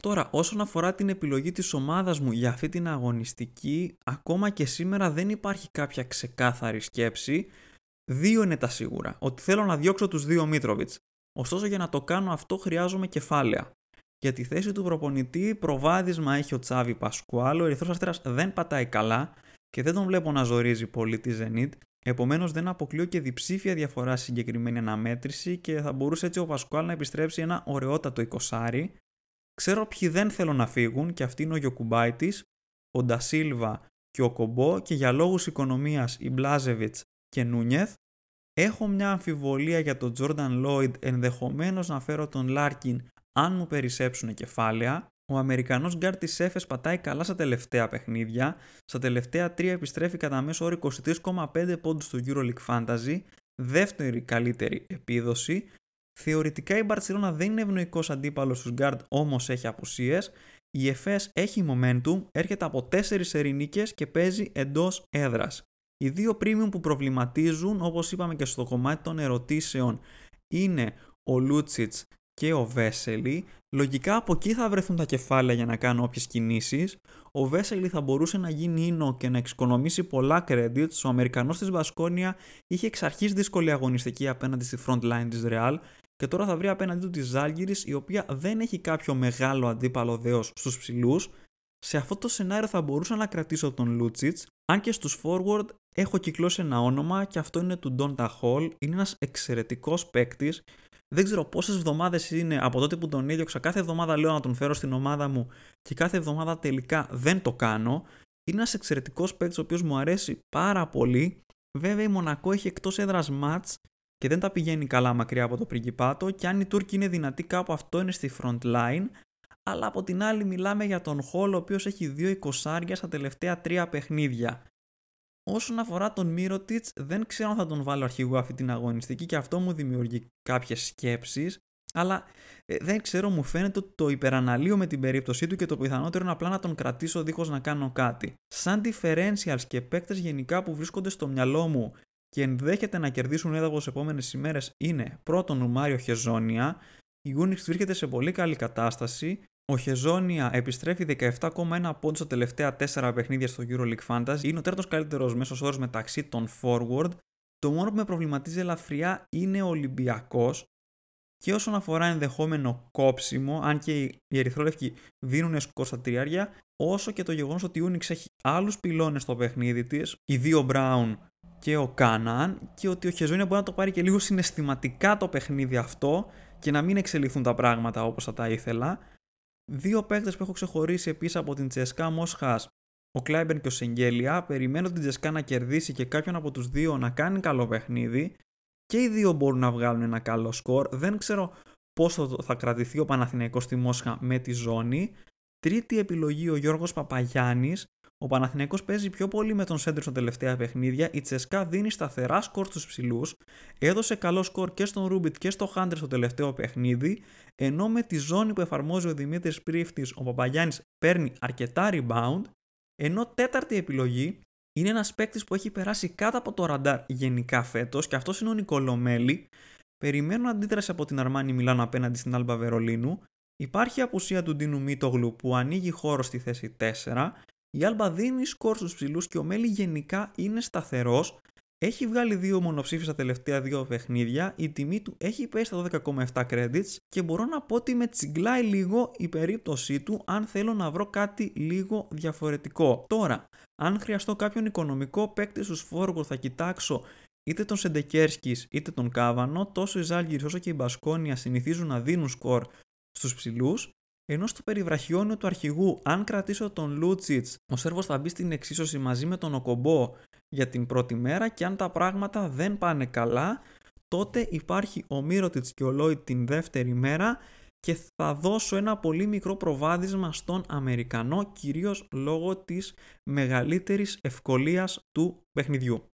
Τώρα, όσον αφορά την επιλογή της ομάδας μου για αυτή την αγωνιστική, ακόμα και σήμερα δεν υπάρχει κάποια ξεκάθαρη σκέψη. Δύο είναι τα σίγουρα. Ότι θέλω να διώξω τους δύο Μίτροβιτ. Ωστόσο, για να το κάνω αυτό χρειάζομαι κεφάλαια. Για τη θέση του προπονητή, προβάδισμα έχει ο Τσάβη Πασκουάλ. Ο Ερυθρός Αστέρας δεν πατάει καλά και δεν τον βλέπω να ζορίζει πολύ τη Zenit. Επομένως, δεν αποκλείω και διψήφια διαφορά στη συγκεκριμένη αναμέτρηση και θα μπορούσε έτσι ο Πασκουάλ να επιστρέψει ένα ωραιότατο 20. Ξέρω ποιοι δεν θέλω να φύγουν και αυτή είναι ο Γιοκουμπάιτη, ο Ντασίλβα και ο Κομπό και για λόγους οικονομίας η Μπλάζεβιτς και Νούνιεθ. Έχω μια αμφιβολία για τον Τζόρνταν Λόιντ, ενδεχομένως να φέρω τον Λάρκιν αν μου περισσέψουν κεφάλαια. Ο Αμερικανός γκάρ της Έφες πατάει καλά στα τελευταία παιχνίδια. Στα τελευταία τρία επιστρέφει κατά μέσο όρο 23,5 πόντους στο Euroleague Fantasy. Δεύτερη καλύτερη επίδοση. Θεωρητικά η Μπαρσελόνα δεν είναι ευνοϊκός αντίπαλος στους γκάρτ, όμως έχει απουσίες. Η ΕΦΕΣ έχει momentum, έρχεται από 4 σερί νίκες και παίζει εντός έδρας. Οι δύο premium που προβληματίζουν, όπως είπαμε και στο κομμάτι των ερωτήσεων, είναι ο Λούτσιτς και ο Βέσελη. Λογικά από εκεί θα βρεθούν τα κεφάλαια για να κάνω όποιες κινήσεις. Ο Βέσελη θα μπορούσε να γίνει ίνο και να εξοικονομήσει πολλά credits. Ο Αμερικανός της Βασκόνια είχε εξ αρχής δύσκολη αγωνιστική απέναντι στη front line της Real και τώρα θα βρει απέναντί του τη Ζάλγκυρη, η οποία δεν έχει κάποιο μεγάλο αντίπαλο δέος στους ψηλούς. Σε αυτό το σενάριο θα μπορούσα να κρατήσω τον Λούτσιτ, αν και στους forward έχω κυκλώσει ένα όνομα και αυτό είναι του Donta Hall. Είναι ένας εξαιρετικός παίκτης. Δεν ξέρω πόσες εβδομάδες είναι από τότε που τον έδιωξα. Κάθε εβδομάδα λέω να τον φέρω στην ομάδα μου και κάθε εβδομάδα τελικά δεν το κάνω. Είναι ένας εξαιρετικός παίκτης ο οποίος μου αρέσει πάρα πολύ. Βέβαια η Μονακό έχει εκτός έδρας ματ και δεν τα πηγαίνει καλά μακριά από το πριγκιπάτο. Και αν η Τούρκη είναι δυνατή, κάπου αυτό είναι στη front line. Αλλά από την άλλη μιλάμε για τον Χολ ο οποίος έχει δύο εικοσάρια στα τελευταία τρία παιχνίδια. Όσον αφορά τον Μύρωτιτς, δεν ξέρω αν θα τον βάλω αρχηγό αυτή την αγωνιστική και αυτό μου δημιουργεί κάποιες σκέψεις. Αλλά ε, δεν ξέρω, μου φαίνεται ότι το υπεραναλύω με την περίπτωσή του και το πιθανότερο είναι απλά να τον κρατήσω δίχως να κάνω κάτι. Σαν differentials και παίκτες γενικά που βρίσκονται στο μυαλό μου και ενδέχεται να κερδίσουν έδαφος σε επόμενες ημέρες είναι πρώτον ο Μάριο Χεζόνια. Η Unix βρίσκεται σε πολύ καλή κατάσταση. Ο Χεζόνια επιστρέφει 17,1 πόντους στα τελευταία 4 παιχνίδια στο EuroLeague Fantasy. Είναι ο τέταρτος καλύτερος μέσος όρος μεταξύ των forward. Το μόνο που με προβληματίζει ελαφριά είναι ο Ολυμπιακός. Και όσον αφορά ενδεχόμενο κόψιμο, αν και οι Ερυθρόλευκοι δίνουν σκορ στα τριάρια, όσο και το γεγονός ότι η Unix έχει άλλους πυλώνες στο παιχνίδι της, οι δύο Brown και ο Κάναν, και ότι ο Χεζόνια μπορεί να το πάρει και λίγο συναισθηματικά το παιχνίδι αυτό και να μην εξελιχθούν τα πράγματα όπως θα τα ήθελα. Δύο παίκτες που έχω ξεχωρίσει επίσης από την Τσεσκά Μόσχα, ο Κλάιμπερν και ο Σεγγέλια. Περιμένω την Τσεσκά να κερδίσει και κάποιον από τους δύο να κάνει καλό παιχνίδι. Και οι δύο μπορούν να βγάλουν ένα καλό σκορ. Δεν ξέρω πόσο θα κρατηθεί ο Παναθηναϊκός στη Μόσχα με τη ζώνη. Τρίτη επιλογή ο Γιώργος Παπαγιάννης. Ο Παναθηναϊκός παίζει πιο πολύ με τον Σέντρ στα τελευταία παιχνίδια. Η Τσεσκά δίνει σταθερά σκορ στους ψηλούς. Έδωσε καλό σκορ και στον Ρούμπιτ και στο Χάντερ στο τελευταίο παιχνίδι. Ενώ με τη ζώνη που εφαρμόζει ο Δημήτρης Πρίφτης, ο Παπαγιάννης παίρνει αρκετά rebound. Ενώ τέταρτη επιλογή είναι ένας παίκτης που έχει περάσει κάτω από το ραντάρ γενικά φέτος και αυτός είναι ο Νικολό Μέλι. Περιμένω αντίδραση από την Αρμάνι Μιλάνο απέναντι στην Άλμπα Βερολίνου. Υπάρχει απουσία του Ντίνου Μίτογλου που ανοίγει χώρο στη θέση 4. Η Άλμπα δίνει σκορ στους ψηλούς και ο Μέλι γενικά είναι σταθερός. Έχει βγάλει δύο μονοψήφια στα τελευταία δύο παιχνίδια. Η τιμή του έχει πέσει στα 12,7 credits και μπορώ να πω ότι με τσιγκλάει λίγο η περίπτωσή του αν θέλω να βρω κάτι λίγο διαφορετικό. Τώρα, αν χρειαστώ κάποιον οικονομικό παίκτη στους φόργο θα κοιτάξω είτε τον Σεντεκέρσκι είτε τον Κάβανο, τόσο οι Ζάλγκυρη όσο και η Μπασκόνια συνηθίζουν να δίνουν σκορ στους ψηλούς. Ενώ στο περιβραχιόνιο του αρχηγού, αν κρατήσω τον Λούτσιτς, ο Σέρβος θα μπει στην εξίσωση μαζί με τον Οκομπό για την πρώτη μέρα και αν τα πράγματα δεν πάνε καλά, τότε υπάρχει ο Μύρωτιτς και ο Λόιτ την δεύτερη μέρα και θα δώσω ένα πολύ μικρό προβάδισμα στον Αμερικανό κυρίως λόγω της μεγαλύτερης ευκολίας του παιχνιδιού.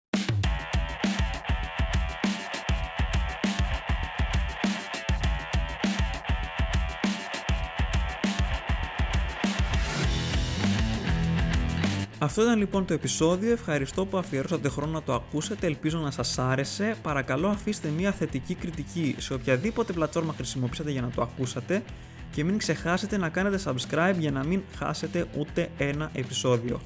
Αυτό ήταν λοιπόν το επεισόδιο. Ευχαριστώ που αφιερώσατε χρόνο να το ακούσετε. Ελπίζω να σας άρεσε. Παρακαλώ αφήστε μια θετική κριτική σε οποιαδήποτε πλατφόρμα χρησιμοποιήσατε για να το ακούσατε και μην ξεχάσετε να κάνετε subscribe για να μην χάσετε ούτε ένα επεισόδιο.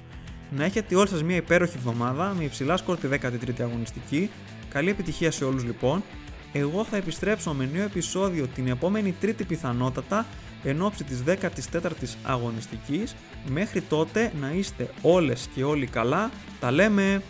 Να έχετε όλοι σας μια υπέροχη εβδομάδα με υψηλά σκορ τη 13η αγωνιστική. Καλή επιτυχία σε όλους λοιπόν. Εγώ θα επιστρέψω με νέο επεισόδιο την επόμενη τρίτη πιθανότατα εν ώψη της 14ης αγωνιστικής. Μέχρι τότε να είστε όλες και όλοι καλά. Τα λέμε!